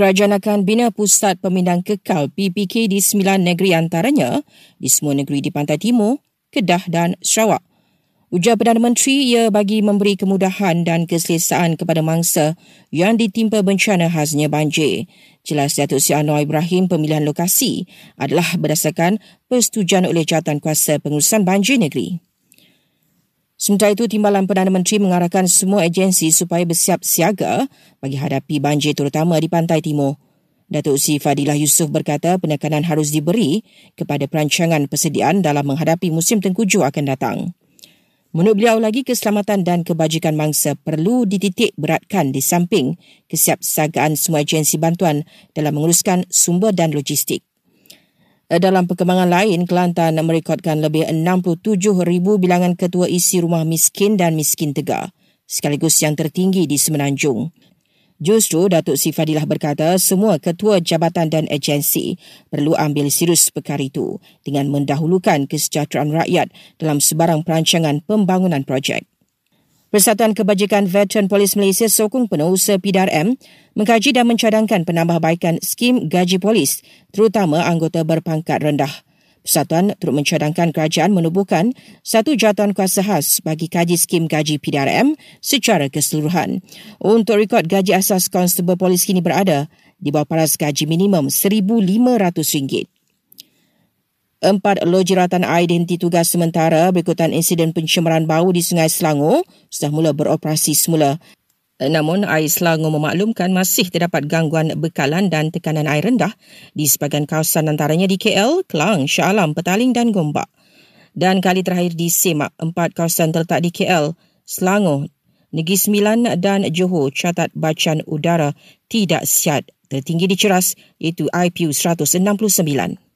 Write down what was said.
Kerajaan akan bina pusat pemindahan kekal PPK di sembilan negeri antaranya di semua negeri di Pantai Timur, Kedah dan Sarawak. Ujar Perdana Menteri ia bagi memberi kemudahan dan keselesaan kepada mangsa yang ditimpa bencana khasnya banjir. Jelas Datuk Seri Anwar Ibrahim pemilihan lokasi adalah berdasarkan persetujuan oleh Jawatan Kuasa Pengurusan Banjir Negeri. Sementara itu, Timbalan Perdana Menteri mengarahkan semua agensi supaya bersiap siaga bagi hadapi banjir terutama di Pantai Timur. Datuk Sri Fadilah Yusof berkata penekanan harus diberi kepada perancangan persediaan dalam menghadapi musim tengkujuh akan datang. Menurut beliau lagi, keselamatan dan kebajikan mangsa perlu dititik beratkan di samping kesiapsiagaan semua agensi bantuan dalam menguruskan sumber dan logistik. Eh, dalam perkembangan lain, Kelantan merekodkan lebih 67 ribu bilangan ketua isi rumah miskin dan miskin tegar, sekaligus yang tertinggi di Semenanjung. Justru Datuk Sri Fadilah berkata semua ketua jabatan dan agensi perlu ambil serius perkara itu dengan mendahulukan kesejahteraan rakyat dalam sebarang perancangan pembangunan projek. Persatuan Kebajikan Veteran Polis Malaysia sokong penuh usaha PDRM mengkaji dan mencadangkan penambahbaikan skim gaji polis terutama anggota berpangkat rendah. Persatuan turut mencadangkan kerajaan menubuhkan satu jatuhan kuasa khas bagi kaji skim gaji PDRM secara keseluruhan. Untuk rekod gaji asas konstable polis kini berada di bawah paras gaji minimum RM1,500. Empat lojiratan air dihenti tugas sementara berikutan insiden pencemaran bau di Sungai Selangor sudah mula beroperasi semula. Namun, air Selangor memaklumkan masih terdapat gangguan bekalan dan tekanan air rendah di sebahagian kawasan antaranya di KL, Kelang, Shah Alam, Petaling dan Gombak. Dan kali terakhir di Semak, empat kawasan terletak di KL, Selangor, Negeri Sembilan dan Johor catat bacaan udara tidak sihat tertinggi di Ceras iaitu IPU 169.